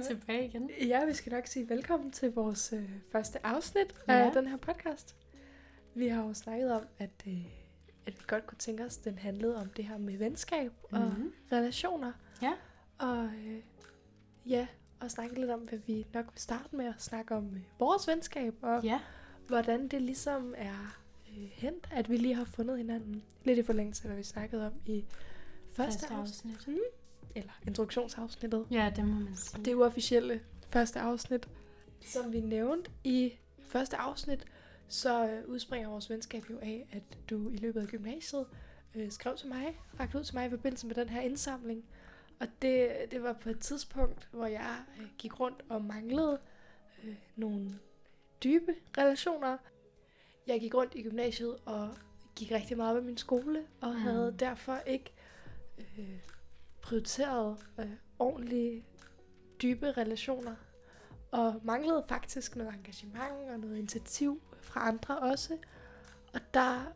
Er tilbage igen. Ja, vi skal nok sige velkommen til vores øh, første afsnit Ja. af den her podcast. Vi har jo snakket om, at, øh, at vi godt kunne tænke os, at den handlede om det her med venskab og Mhm. relationer. Ja. Og øh, ja, og snakke lidt om, hvad vi nok vil starte med at snakke om øh, vores venskab, og Ja, hvordan det ligesom er øh, hent, at vi lige har fundet hinanden. Lidt i forlængelse af, hvad vi snakkede om i første, første afsnit, afsnit. Eller introduktionsafsnittet. Ja, det må man sige. Det uofficielle første afsnit. Som vi nævnte i første afsnit, så øh, udspringer vores venskab jo af, at du i løbet af gymnasiet øh, skrev til mig, rakte ud til mig i forbindelse med den her indsamling. Og det, det var på et tidspunkt, hvor jeg øh, gik rundt og manglede øh, nogle dybe relationer. Jeg gik rundt i gymnasiet og gik rigtig meget med min skole, og Mm. havde derfor ikke øh, prioriteret øh, ordentlige dybe relationer, og manglede faktisk noget engagement og noget initiativ fra andre også. Og der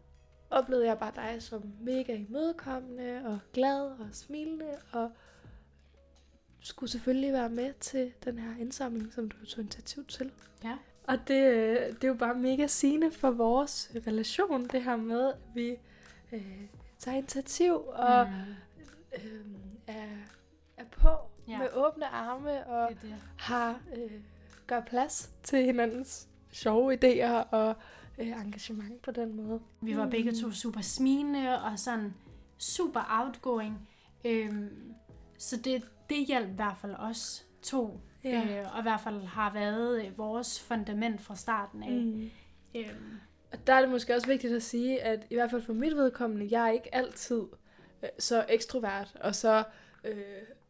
oplevede jeg bare dig som mega imødekommende og glad og smilende, og skulle selvfølgelig være med til den her indsamling, som du tog initiativ til. Ja. Og det, øh, det er jo bare mega sigende for vores relation, det her med, at vi øh, tager initiativ og Mm, øh, er, er på Ja. med åbne arme og det det. har øh, gør plads til hinandens sjove idéer og øh, engagement på den måde. Vi var begge to super smilende og sådan super outgoing. Øhm, så det, det hjalp i hvert fald os to. Ja. Øh, og i hvert fald har været øh, vores fundament fra starten af. Mm. Øhm, Og der er det måske også vigtigt at sige, at i hvert fald for mit vedkommende, jeg er ikke altid så ekstrovert og så øh,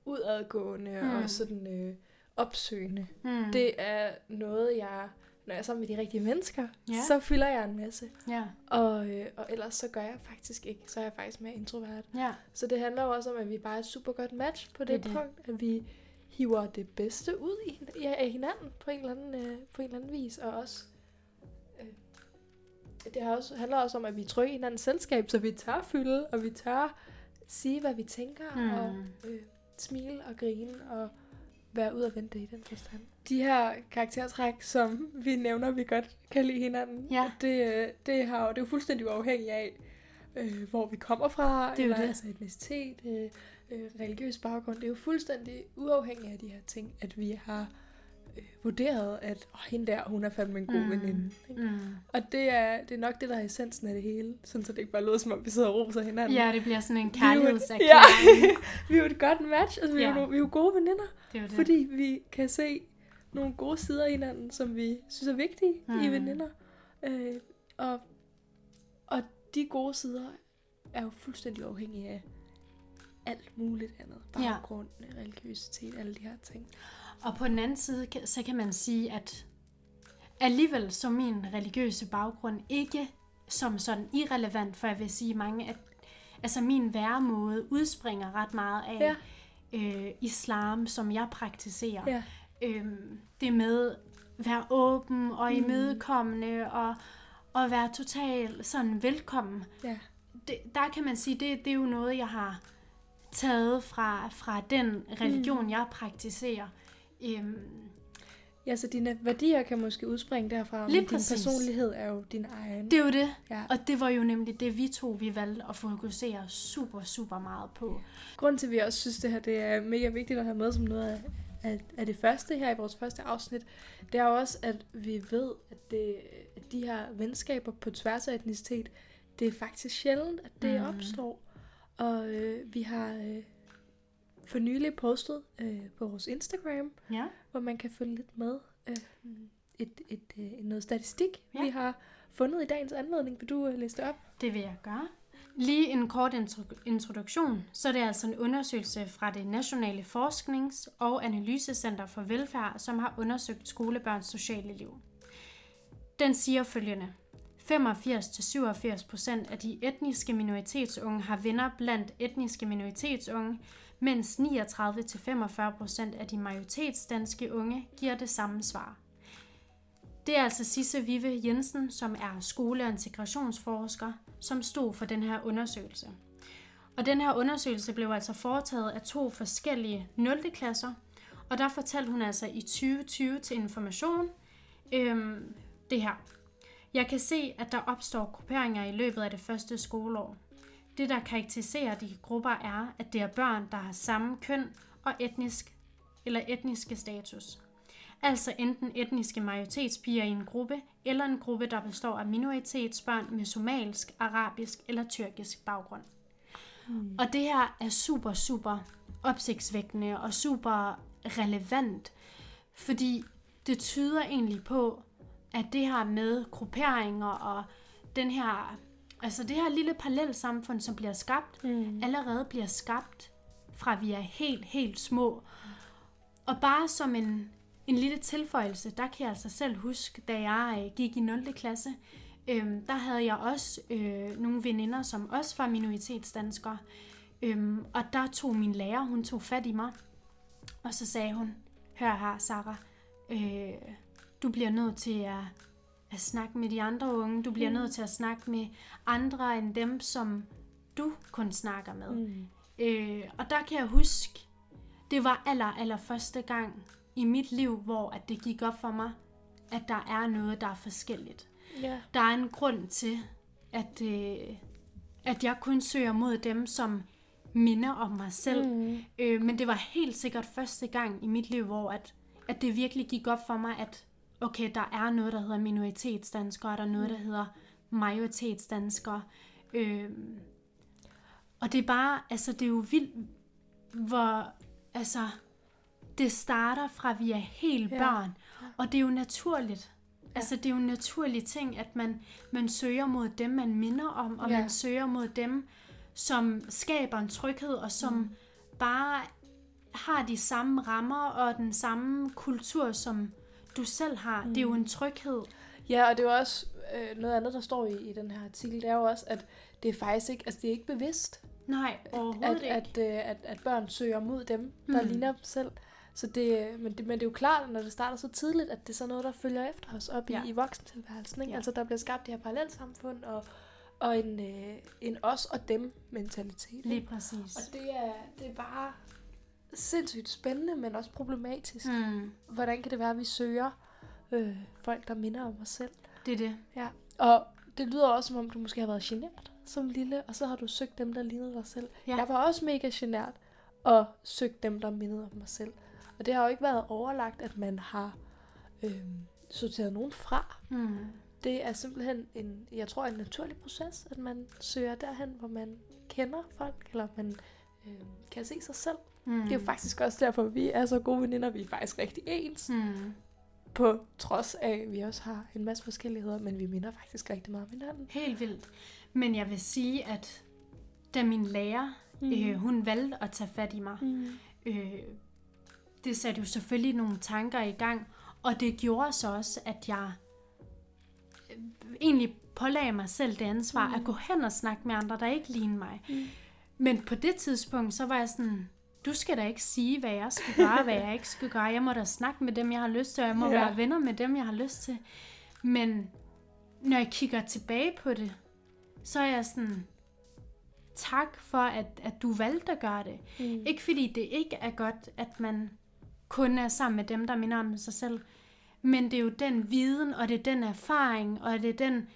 udadgående Mm. mm. og sådan øh, opsøgende. hmm, Det er noget, jeg, når jeg er sammen med de rigtige mennesker, Ja. så fylder jeg en masse. Ja, Og, øh, og ellers så gør jeg faktisk ikke. Så er jeg faktisk mere introvert. ja, Så det handler jo også om, at vi bare er et super godt match på det, Det punkt, at vi hiver det bedste ud i, ja, af hinanden på en, eller anden, øh, på en eller anden vis, og også øh, det har også, handler også om, at vi er trygge i hinandens selskab, så vi tør fylde, og vi tør sige, hvad vi tænker, Mm. og øh, smile og grine, og være ud og vente i den forstand. De her karaktertræk, som vi nævner, vi godt kan lide hinanden, Ja. det, øh, det, har, det er jo fuldstændig uafhængigt af, øh, hvor vi kommer fra, Det er eller det. altså etnicitet, øh, øh, religiøs baggrund. Det er jo fuldstændig uafhængigt af de her ting, at vi har øh, vurderet, at oh, hende der, hun er fandme en god Mm. veninde. ikke? mm. Og det er, det er nok det, der er essensen af det hele, sådan så det ikke bare lyder som om, vi sidder og roser hinanden. ja, det bliver sådan en er jo kærlighedserklæring. vi er jo et godt match, altså vi, er, Ja. jo, no- vi er jo gode veninder, Det er jo det. fordi vi kan se nogle gode sider af hinanden, som vi synes er vigtige mm. i veninder. Øh, og, og de gode sider er jo fuldstændig afhængige af alt muligt andet. Ja. Baggrund, religiøsitet, alle de her ting. Og på den anden side, så kan man sige, at alligevel så min religiøse baggrund ikke som sådan irrelevant, for jeg vil sige mange, at altså min væremåde udspringer ret meget af Ja. øh, islam, som jeg praktiserer. Ja. Øhm, det med at være åben og Mm. imødekommende og, og være totalt sådan velkommen. Ja. Det, der kan man sige, det, det er jo noget, jeg har taget fra, fra den religion, Mm. jeg praktiserer. Øhm, ja, så dine værdier kan måske udspringe derfra, Lige men din præcis. personlighed er jo din egen. det er jo det. ja. Og det var jo nemlig det, vi to vi valgte at fokusere super, super meget på. Grunden til, at vi også synes, det her det er mega vigtigt at have med som noget af, af, af det første her i vores første afsnit, det er jo også, at vi ved, at, det, at de her venskaber på tværs af etnicitet, det er faktisk sjældent, at det mm. opstår. Og øh, vi har øh, for nylig postet øh, på vores Instagram, Ja. hvor man kan følge lidt med. Øh, et, et, øh, noget statistik, Ja. vi har fundet i dagens anledning. Vil du øh, læse det op? Det vil jeg gøre. Lige en kort intro- introduktion, så er det altså en undersøgelse fra det Nationale Forsknings- og Analysecenter for Velfærd, som har undersøgt skolebørns sociale liv. Den siger følgende. 85-87% af de etniske minoritetsunge har venner blandt etniske minoritetsunge, mens 39-45% af de majoritetsdanske unge giver det samme svar. Det er altså Sisse Vive Jensen, som er skole- og integrationsforsker, som stod for den her undersøgelse. Og den her undersøgelse blev altså foretaget af to forskellige 0. klasser, og der fortalte hun altså i 2020 til information øhm, det her. Jeg kan se, at der opstår grupperinger i løbet af det første skoleår. Det, der karakteriserer de grupper, er, at det er børn, der har samme køn og etnisk eller etniske status. Altså enten etniske majoritetspiger i en gruppe, eller en gruppe, der består af minoritetsbørn med somalsk, arabisk eller tyrkisk baggrund. Hmm. Og det her er super, super opsigtsvækkende og super relevant, fordi det tyder egentlig på, at det her med grupperinger og den her, altså det her lille parallelsamfund, som bliver skabt, mm. allerede bliver skabt fra vi er helt, helt små. Og bare som en, en lille tilføjelse, der kan jeg altså selv huske, da jeg øh, gik i 0. klasse, øhm, der havde jeg også øh, nogle veninder, som også var minoritetsdanskere. Øhm, og der tog min lærer, hun tog fat i mig, og så sagde hun, hør her, Sarah, øh, du bliver nødt til at, at snakke med de andre unge, du bliver mm. nødt til at snakke med andre end dem, som du kun snakker med. Mm. Øh, og der kan jeg huske, det var aller, aller første gang i mit liv, hvor at det gik op for mig, at der er noget, der er forskelligt. Yeah. Der er en grund til, at, øh, at jeg kun søger mod dem, som minder om mig selv. Mm. Øh, men det var helt sikkert første gang i mit liv, hvor at, at det virkelig gik op for mig, at okay, der er noget, der hedder minoritetsdanskere, og der er noget, der mm. hedder majoritetsdanskere. Øh, og det er bare, altså det er jo vildt, hvor, altså, det starter fra, vi er helt børn, ja. og det er jo naturligt. Ja. Altså, det er jo en naturlig ting, at man, man søger mod dem, man minder om, og ja. man søger mod dem, som skaber en tryghed, og som mm. bare har de samme rammer og den samme kultur, som du selv har. Mm. Det er jo en tryghed. Ja, og det er jo også øh, noget andet, der står i, i den her artikel, det er jo også, at det er faktisk ikke, altså det er ikke bevidst. Nej, overhovedet at, ikke. At, øh, at, at børn søger mod dem, der mm. ligner dem selv. Så det, men, det, men det er jo klart, når det starter så tidligt, at det er sådan noget, der følger efter os op ja. i, i voksentilværelsen. Ikke? Ja. Altså der bliver skabt det her parallelsamfund, og, og en, øh, en os og dem mentalitet. Lige præcis. Og det er, det er bare sindssygt spændende, men også problematisk. Mm. Hvordan kan det være, at vi søger øh, folk, der minder om os selv? Det er det. Ja. Og det lyder også, som om du måske har været genert som lille, og så har du søgt dem, der lignede dig selv. Ja. Jeg var også mega genert og søgt dem, der mindede om mig selv. Og det har jo ikke været overlagt, at man har øh, sorteret nogen fra. Mm. Det er simpelthen en, jeg tror, en naturlig proces, at man søger derhen, hvor man kender folk, eller man øh, kan se sig selv. Mm. Det er jo faktisk også derfor, vi er så gode veninder. Vi er faktisk rigtig ens. Mm. På trods af, at vi også har en masse forskelligheder, men vi minder faktisk rigtig meget om hinanden. Helt vildt. Men jeg vil sige, at da min lærer, mm. øh, hun valgte at tage fat i mig, mm. øh, det satte jo selvfølgelig nogle tanker i gang, og det gjorde så også, at jeg øh, egentlig pålagde mig selv det ansvar mm. at gå hen og snakke med andre, der ikke lignede mig. Mm. Men på det tidspunkt, så var jeg sådan, du skal da ikke sige, hvad jeg skal gøre, hvad jeg ikke skal gøre. Jeg må da snakke med dem, jeg har lyst til, og jeg må ja. være venner med dem, jeg har lyst til. Men når jeg kigger tilbage på det, så er jeg sådan, tak for, at, at du valgte at gøre det. Mm. Ikke fordi det ikke er godt, at man kun er sammen med dem, der minder om sig selv, men det er jo den viden, og det er den erfaring, og det er den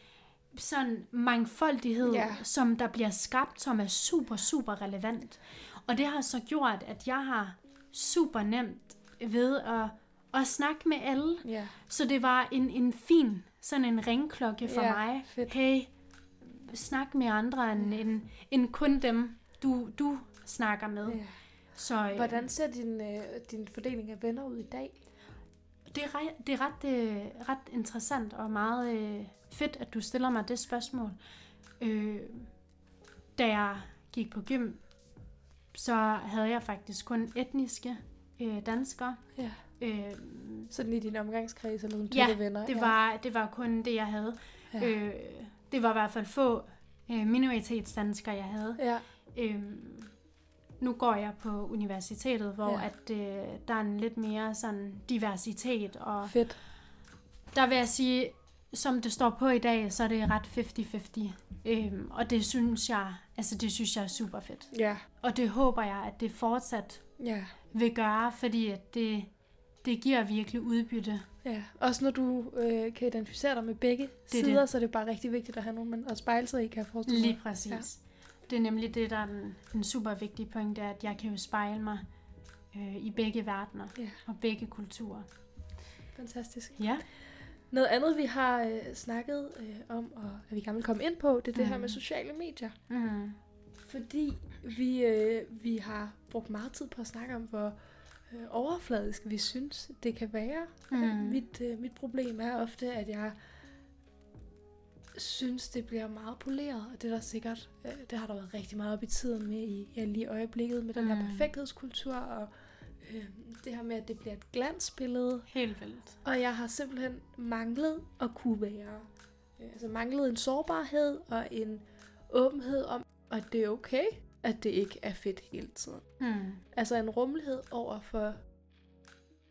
sådan mangfoldighed, yeah. som der bliver skabt, som er super, super relevant. Og det har så gjort, at jeg har super nemt ved at, at snakke med alle. Yeah. Så det var en, en fin, sådan en ringklokke for yeah, mig. Fedt. Hey, snak med andre end, end, end kun dem, du, du snakker med. Yeah. Så, øh, Hvordan ser din, øh, din fordeling af venner ud i dag? Det er, ret, det er ret, øh, ret interessant og meget øh, fedt, at du stiller mig det spørgsmål. Øh, da jeg gik på gym, så havde jeg faktisk kun etniske øh, danskere. Ja. Øh, Sådan i din omgangskreds eller nogle ja, venner? Det var, det var kun det, jeg havde. Ja. Øh, det var i hvert fald få øh, minoritetsdanskere, jeg havde. Ja. Øh, nu går jeg på universitetet, hvor ja. at øh, der er en lidt mere sådan diversitet. Og Fedt. Der vil jeg sige, som det står på i dag, så er det ret 50-50. Øhm, og det synes jeg, altså det synes jeg er super fedt. Ja. Og det håber jeg, at det fortsat Ja. vil gøre, fordi at det, det giver virkelig udbytte. Ja, også når du øh, kan identificere dig med begge Det er sider, det. så er det bare rigtig vigtigt at have nogen man at spejle sig i, kan jeg forestille Lige mig. præcis. Ja. Det er nemlig det, der er en, en super vigtig point, det er, at jeg kan jo spejle mig øh, i begge verdener Ja, og begge kulturer. fantastisk. Ja. Noget andet, vi har øh, snakket øh, om, og at vi gerne vil komme ind på, det er det her Mm. med sociale medier. Mm. Fordi vi, øh, vi har brugt meget tid på at snakke om, hvor øh, overfladisk vi synes, det kan være. Mm. Mit, øh, mit problem er ofte, at jeg synes, det bliver meget poleret, og det er der sikkert, øh, det har der været rigtig meget op i tiden med i, ja, lige øjeblikket, med den her Mm. perfekthedskultur, og øh, det her med, at det bliver et glansbillede. Helt vildt. Og jeg har simpelthen manglet at kunne være, øh, altså manglet en sårbarhed og en åbenhed om, at det er okay, at det ikke er fedt hele tiden. Mm. Altså en rummelighed over for,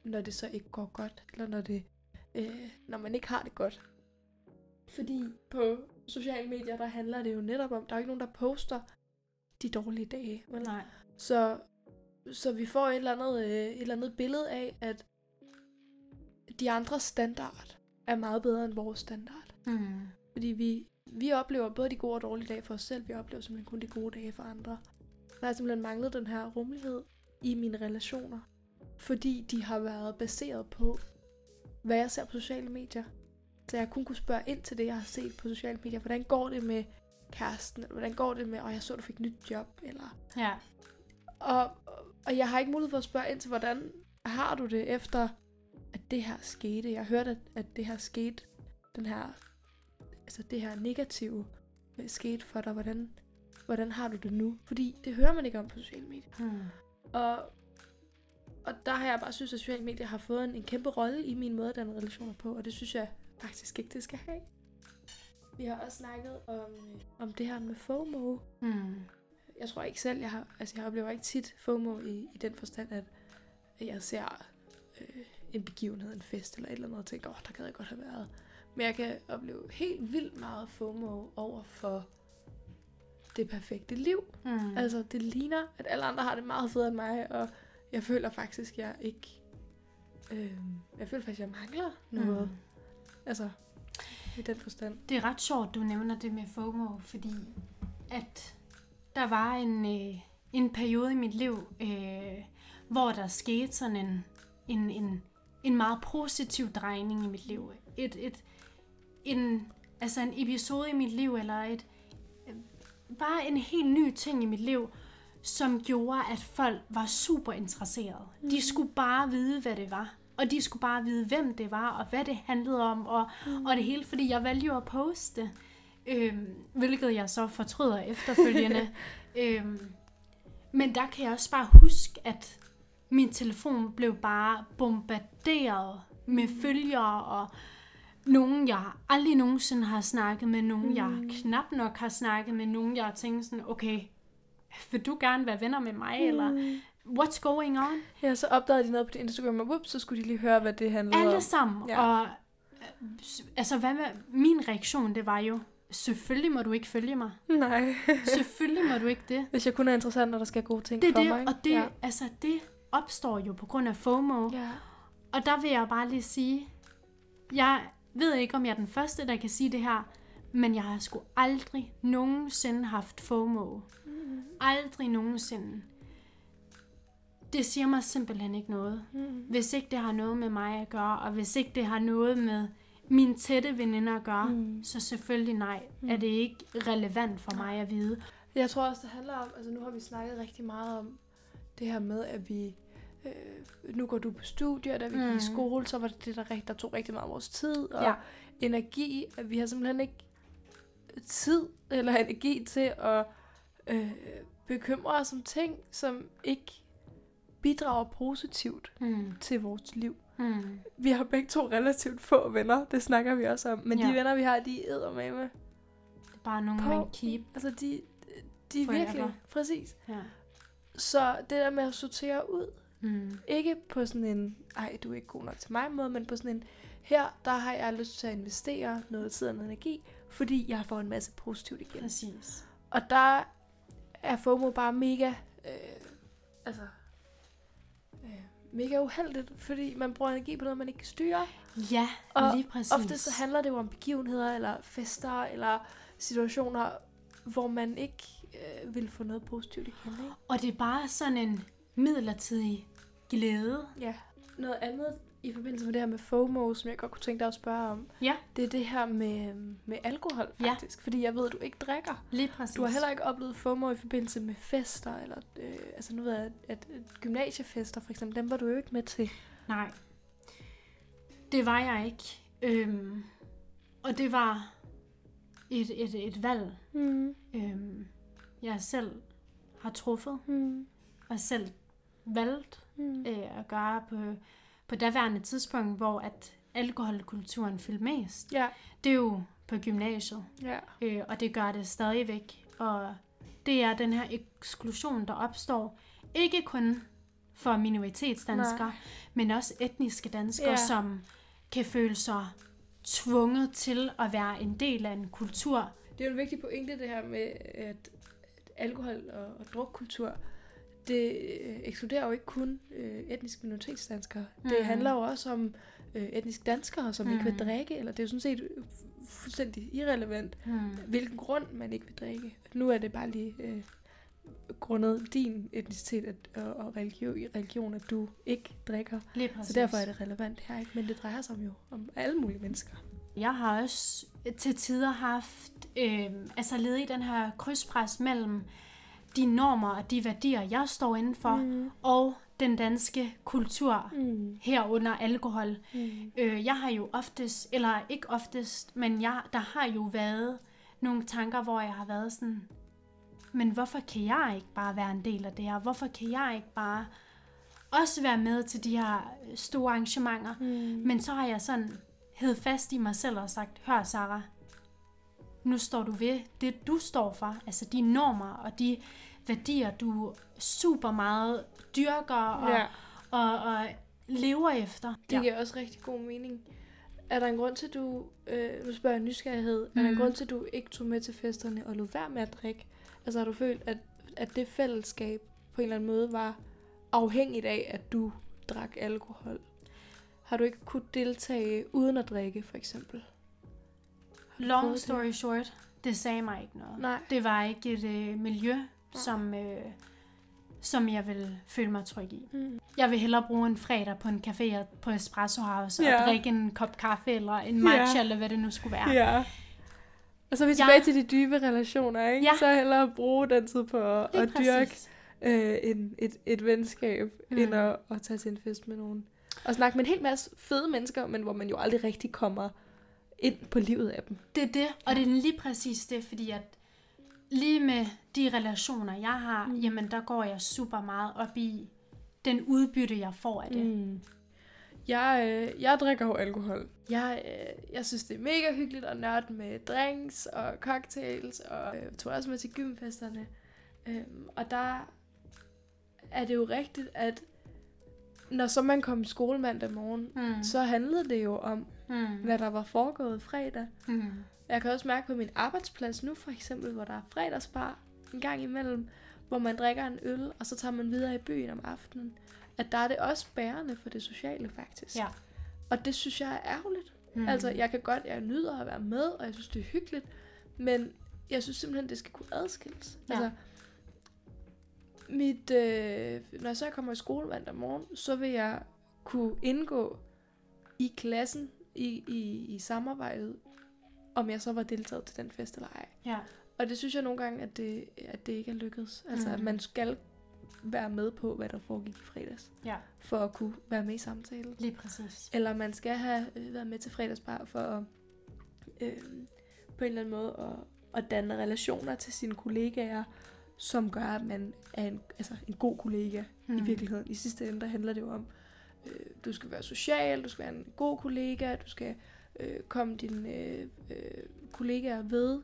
når det så ikke går godt, eller når, det, øh, når man ikke har det godt. Fordi på sociale medier, der handler det jo netop om, der er jo ikke nogen, der poster de dårlige dage. Vel? Nej. Så, så vi får et eller, andet, øh, et eller andet billede af, at de andres standard er meget bedre end vores standard. Mm. Fordi vi, vi oplever både de gode og dårlige dage for os selv, vi oplever simpelthen kun de gode dage for andre. Der har simpelthen manglet den her rummelighed i mine relationer, fordi de har været baseret på, hvad jeg ser på sociale medier. Så jeg kun kunne spørge ind til det, jeg har set på sociale medier. Hvordan går det med kæresten? Eller hvordan går det med, og jeg så, du fik nyt job? Eller Ja. og, og jeg har ikke mulighed for at spørge ind til, hvordan har du det efter, at det her skete? Jeg hørte, at, at det her skete, den her, altså det her negative øh, skete for dig. Hvordan, hvordan har du det nu? Fordi det hører man ikke om på sociale medier. Mm. Og, og der har jeg bare synes, at sociale medier har fået en, en kæmpe rolle i min måde at danne relationer på, og det synes jeg faktisk ikke, det skal have. Vi har også snakket om, øh, om det her med FOMO, Mm. jeg tror ikke selv, jeg har, altså jeg oplever ikke tit FOMO i, i den forstand, at jeg ser øh, en begivenhed, en fest eller et eller andet, og tænker, åh, oh, der gad jeg godt have været. Men jeg kan opleve helt vildt meget FOMO over for det perfekte liv. Mm. Altså, det ligner, at alle andre har det meget federe end mig, og jeg føler faktisk, jeg ikke... Øh, jeg føler faktisk, jeg mangler noget. Mm. Altså, i den forstand. Det er ret sjovt, du nævner det med FOMO, fordi at der var en, øh, en periode i mit liv, øh, hvor der skete sådan en, en, en, en meget positiv drejning i mit liv. Et, et, en, altså en episode i mit liv, eller et, bare en helt ny ting i mit liv, som gjorde, at folk var super interesserede. Mm. De skulle bare vide, hvad det var. Og de skulle bare vide, hvem det var, og hvad det handlede om, og, mm. og det hele, fordi jeg valgte jo at poste, øhm, hvilket jeg så fortryder efterfølgende. øhm, men der kan jeg også bare huske, at min telefon blev bare bombarderet med følgere, og nogen, jeg aldrig nogensinde har snakket med, nogen, jeg knap nok har snakket med, nogen, jeg tænkte sådan, okay, vil du gerne være venner med mig, mm. eller what's going on? Ja, så opdagede de noget på dit Instagram, og whoops, så skulle de lige høre, hvad det handlede Alle om. sammen. Ja. Og øh, altså, hvad med, min reaktion, det var jo, selvfølgelig må du ikke følge mig. Nej. Selvfølgelig må du ikke det. Hvis jeg kun er interessant, når der skal gode ting Det er for det, mig. ikke? og det, ja. altså, det opstår jo på grund af FOMO. ja. Og der vil jeg bare lige sige, jeg ved ikke, om jeg er den første, der kan sige det her, men jeg har sgu aldrig nogensinde haft FOMO. Mm. Aldrig nogensinde. Det siger mig simpelthen ikke noget. Mm. Hvis ikke det har noget med mig at gøre, og hvis ikke det har noget med mine tætte veninder at gøre, Mm. så selvfølgelig nej, mm. er det ikke relevant for mig at vide. Jeg tror også, det handler om, altså nu har vi snakket rigtig meget om det her med, at vi, øh, nu går du på studier, da vi mm. gik i Mm. skole, så var det det, der, der tog rigtig meget af vores tid og Ja. energi, at vi har simpelthen ikke tid eller energi til at øh, bekymre os om ting, som ikke bidrager positivt Mm. til vores liv. Mm. Vi har begge to relativt få venner, det snakker vi også om, men ja. de venner, vi har, de er med med. Det er bare nogen, På- man keep. Altså, de, de er Forever. virkelig, præcis. Ja. Så det der med at sortere ud, Mm. Ikke på sådan en, ej, du er ikke god nok til mig måde, men på sådan en, her, der har jeg lyst til at investere noget tid og noget energi, fordi jeg får en masse positivt igen. Præcis. Og der er FOMO bare mega, øh, altså, mega uheldigt, fordi man bruger energi på noget, man ikke kan styre. Ja, Og lige præcis. Ofte så handler det jo om begivenheder, eller fester, eller situationer, hvor man ikke øh, vil få noget positivt igen. Ikke? Og det er bare sådan en midlertidig glæde. Ja. Noget andet i forbindelse med det her med FOMO, som jeg godt kunne tænke dig at spørge om, Ja, det er det her med, med alkohol Ja. faktisk. Fordi jeg ved, at du ikke drikker. lige præcis. Du har heller ikke oplevet FOMO i forbindelse med fester, eller øh, altså nu ved jeg, at, at gymnasiefester for eksempel, dem var du jo ikke med til. Nej. Det var jeg ikke. Øhm, og det var et, et, et valg, Mm. øhm, jeg selv har truffet, Mm. og selv valgt Mm. øh, at gøre på, på daværende tidspunkt, hvor at alkoholkulturen fyldte mest. Ja, Det er jo på gymnasiet, ja. øh, og det gør det stadigvæk. Og det er den her eksklusion, der opstår, ikke kun for minoritetsdanskere, Nej. men også etniske danskere, Ja. som kan føle sig tvunget til at være en del af en kultur. Det er jo en vigtig pointe, det her med, at alkohol og, og drukkultur, det øh, ekskluderer jo ikke kun øh, etniske minoritetsdanskere. Mm. Det Mhm. handler jo også om øh, etniske danskere, som mm. ikke vil Mhm. drikke, eller det er jo sådan set fu- fuldstændig irrelevant, Hmm. hvilken grund man ikke vil drikke. Nu er det bare lige øh, grundet din etnicitet at, og, og religion, religion, at du ikke drikker. Så derfor er det relevant her, ikke? Men det drejer sig om jo om alle mulige mennesker. Jeg har også til tider haft, øh, altså levet i den her krydspres mellem de normer og de værdier, jeg står indenfor, Mm. og den danske kultur Mm. herunder alkohol. Mm. Øh, jeg har jo oftest, eller ikke oftest, men jeg, der har jo været nogle tanker, hvor jeg har været sådan, men hvorfor kan jeg ikke bare være en del af det her? Hvorfor kan jeg ikke bare også være med til de her store arrangementer? Mm. Men så har jeg sådan hed fast i mig selv og sagt, hør Sarah, nu står du ved det, du står for. Altså de normer og de værdier, du super meget dyrker og, Ja. og, og lever efter. Det giver også rigtig god mening. Er der en grund til, at du, øh, nu spørger nysgerrighed, mm. er der en Mhm. grund til, at du ikke tog med til festerne og lod være med at drikke? Altså har du følt, at, at det fællesskab på en eller anden måde var afhængigt af, at du drak alkohol? Har du ikke kunne deltage uden at drikke, for eksempel? Long det? story short, det sagde mig ikke noget. Nej. Det var ikke et øh, miljø, som, øh, som jeg ville føle mig tryg i. Mm. Jeg vil hellere bruge en fredag på en café og- på Espresso House Ja. og drikke en kop kaffe eller en matcha, Ja. eller hvad det nu skulle være. Ja. Og så er vi tilbage til de dybe relationer, ikke? Ja. Så hellere bruge den tid på at, at dyrke øh, en, et, et venskab. Mm. end at, at tage til en fest med nogen. Og snakke med en hel masse fede mennesker, men hvor man jo aldrig rigtig kommer ind på livet af dem. Det er det, og det er lige præcis det, fordi at lige med de relationer, jeg har, Mm. jamen der går jeg super meget op i den udbytte, jeg får af det. Mm. Mm. Jeg, øh, jeg drikker jo alkohol. Jeg, øh, jeg synes, det er mega hyggeligt at nørde med drinks og cocktails, og øh, tog også med til gymfesterne. Øhm, og der er det jo rigtigt, at når så man kom i skole mandag morgen, Mm. så handlede det jo om, Mm. hvad der var foregået fredag. Mm. Jeg kan også mærke på min arbejdsplads nu for eksempel, hvor der er fredagsbar en gang imellem, hvor man drikker en øl, og så tager man videre i byen om aftenen, at der er det også bærende for det sociale faktisk. Ja. Og det synes jeg er ærgerligt. Mm. Altså, jeg kan godt, jeg nyder at være med, og jeg synes, det er hyggeligt, men jeg synes simpelthen, det skal kunne adskilles. Ja. Altså, mit, øh, når jeg så kommer i skole mandag morgen, så vil jeg kunne indgå i klassen, i, i, i samarbejdet, om jeg så var deltaget til den fest eller ej. Ja. Og det synes jeg nogle gange, at det, at det ikke er lykkedes. Altså, Mm. at man skal være med på, hvad der foregik i fredags, ja, for at kunne være med i samtalen. lige præcis. Eller man skal have øh, været med til fredagsbar for at, øh, på en eller anden måde at, at danne relationer til sine kollegaer, som gør, at man er en, altså en god kollega mm. i Mm. virkeligheden. I sidste ende, der handler det jo om, øh, du skal være social, du skal være en god kollega, du skal øh, komme dine øh, øh, kollegaer ved.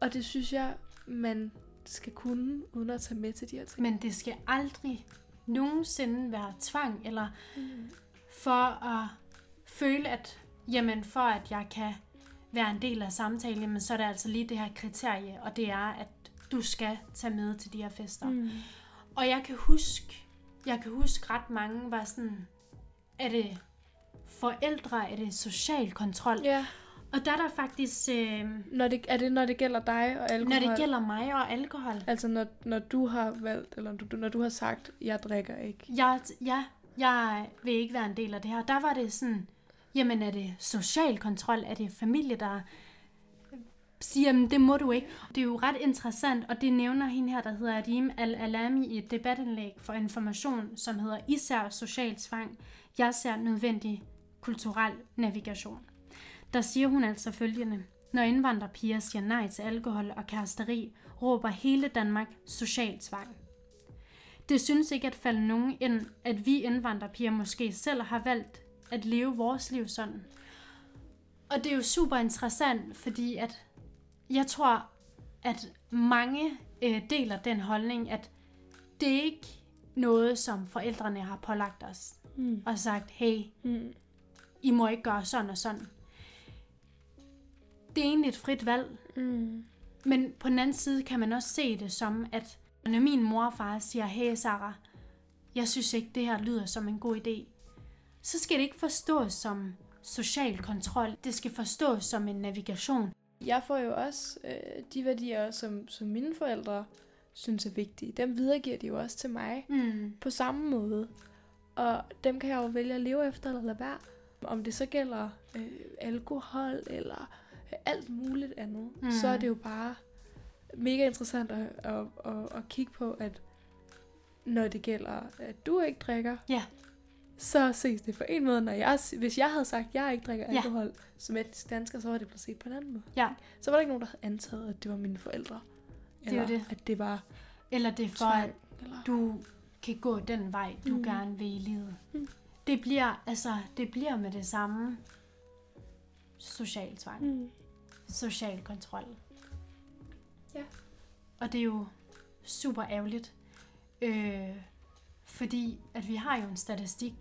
Og det synes jeg, man skal kunne, uden at tage med til de her ting. Men det skal aldrig nogensinde være tvang, eller Mm. for at føle, at jamen, for at jeg kan være en del af samtalen, jamen, så er der altså lige det her kriterie, og det er, at du skal tage med til de her fester. Mm. Og jeg kan huske, jeg kan huske ret mange var sådan, er det forældre, er det social kontrol? Ja, Og der er der faktisk, øh, når det, er det, når det gælder dig og alkohol? når det gælder mig og alkohol, Altså, når, når du har valgt, eller du, når du har sagt, jeg drikker ikke. jeg, ja, jeg vil ikke være en del af det her. Der var det sådan, jamen er det social kontrol? Er det familie, der siger, jamen det må du ikke? Det er jo ret interessant, og det nævner hende her, der hedder Adim Al-Alami i et debatindlæg for information, som hedder Især social tvang. Jeg ser nødvendig kulturel navigation. Der siger hun altså følgende. Når indvandrerpiger siger nej til alkohol og kæresteri, råber hele Danmark social tvang. Det synes ikke at falde nogen ind, at vi indvandrerpiger måske selv har valgt at leve vores liv sådan. Og det er jo super interessant, fordi at jeg tror, at mange øh, deler den holdning, at det er ikke noget, som forældrene har pålagt os Mm. og sagt, hey, Mm. I må ikke gøre sådan og sådan. Det er egentlig et frit valg, Mm. men på den anden side kan man også se det som, at når min mor og far siger, hey Sarah, jeg synes ikke, det her lyder som en god idé, så skal det ikke forstås som social kontrol. Det skal forstås som en navigation. Jeg får jo også øh, de værdier, som, som mine forældre synes er vigtige. Dem videregiver de jo også til mig Mm. på samme måde. Og dem kan jeg jo vælge at leve efter eller lade være. Om det så gælder øh, alkohol eller øh, alt muligt andet, Mm. mm. så er det jo bare mega interessant at, at, at, at kigge på, at når det gælder, at du ikke drikker, Ja. Så ses det på en måde. Når jeg, hvis jeg havde sagt, at jeg ikke drikker Ja. alkohol som etnisk dansker, så var det blevet set på en anden måde. Ja. Så var der ikke nogen, der havde antaget, at det var mine forældre. er Eller det. at det var Eller det er for, tvang. at Eller... du kan gå den vej, du. Mm. gerne vil i livet. Mm. Det bliver, altså, det bliver med det samme social tvang. Mm. social kontrol. Ja. Og det er jo super ærgerligt, øh, fordi at vi har jo en statistik,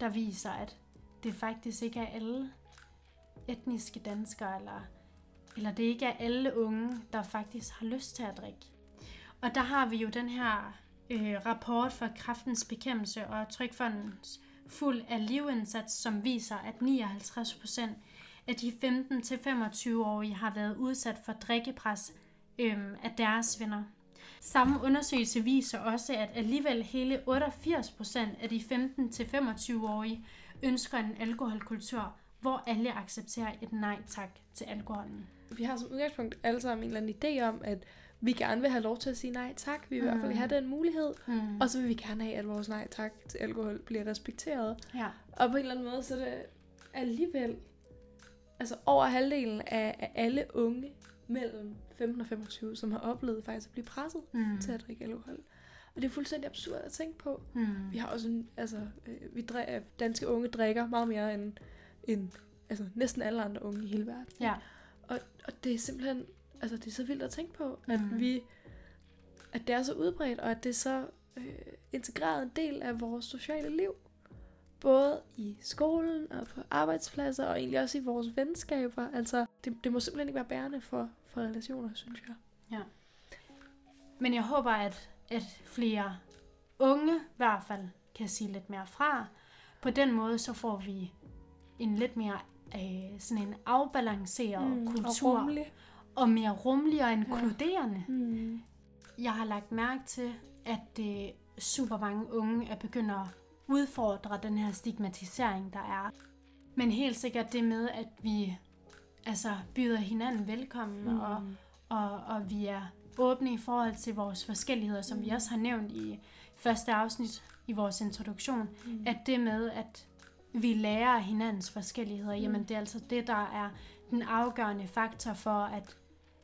der viser, at det faktisk ikke er alle etniske danskere, eller, eller det ikke er alle unge, der faktisk har lyst til at drikke. Og der har vi jo den her øh, rapport fra Kraftens Bekæmpelse og Trykfondens fuld af livindsats, som viser, at 59 procent af de 15-25-årige har været udsat for drikkepres øhm, af deres venner. Samme undersøgelse viser også, at alligevel hele 88 procent af de 15-25-årige ønsker en alkoholkultur, hvor alle accepterer et nej tak til alkoholen. Vi har som udgangspunkt alle sammen en eller anden idé om, at vi gerne vil have lov til at sige nej tak. Vi vil mm. i hvert fald Mm. have den mulighed. Mm. Og så vil vi gerne have, at vores nej tak til alkohol bliver respekteret. ja. Og på en eller anden måde, så er det alligevel altså over halvdelen af, af alle unge mellem 15 og 25, som har oplevet faktisk at blive presset Mm. mm. til at drikke alkohol. Og det er fuldstændig absurd at tænke på. Mm. Vi har også en, altså, øh, vi drik, danske unge drikker meget mere end, end altså, næsten alle andre unge i hele verden. Ja. Og, og det er simpelthen, altså det er så vildt at tænke på, at Mhm. vi, at det er så udbredt, og at det er så øh, integreret en del af vores sociale liv. Både i skolen og på arbejdspladser, og egentlig også i vores venskaber. Altså, det, det må simpelthen ikke være bærende for, for relationer, synes jeg. Men jeg håber, at, at flere unge i hvert fald kan sige lidt mere fra. På den måde så får vi en lidt mere øh, sådan en afbalanceret mm, kultur. Og rummelig. og mere rummelig og inkluderende. Mm. Jeg har lagt mærke til, at øh, super mange unge er begyndt at udfordre den her stigmatisering, der er. Men helt sikkert det med, at vi altså, byder hinanden velkommen, mm. og, og, og vi er åbne i forhold til vores forskelligheder, som vi også har nævnt i første afsnit i vores introduktion, Mm. at det med, at vi lærer hinandens forskelligheder, mm. jamen det er altså det, der er den afgørende faktor for, at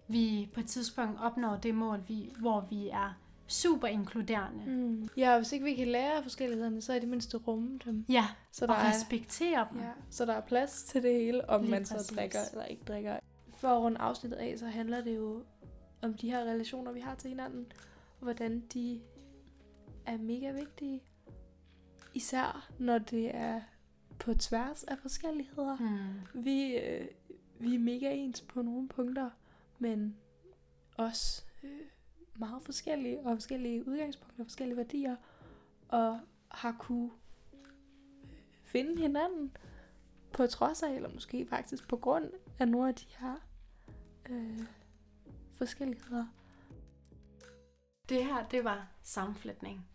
vi på et tidspunkt opnår det mål, vi, hvor vi er super inkluderende. Mm. Ja, og hvis ikke vi kan lære af forskellighederne, så er det mindste rumme dem. Ja, Så og respektere dem. Ja, så der er plads til det hele, om Lige man så præcis. drikker eller ikke drikker. For at runde afsnittet af, så handler det jo om de her relationer, vi har til hinanden, og hvordan de er mega vigtige. Især når det er på tværs af forskelligheder. Mm. Vi, øh, vi er mega ens på nogle punkter, men også øh, meget forskellige, og forskellige udgangspunkter, forskellige værdier, og har kunne øh, finde hinanden på trods af, eller måske faktisk på grund af nogle af de her øh, forskelligheder. Det her, det var sammenflætning.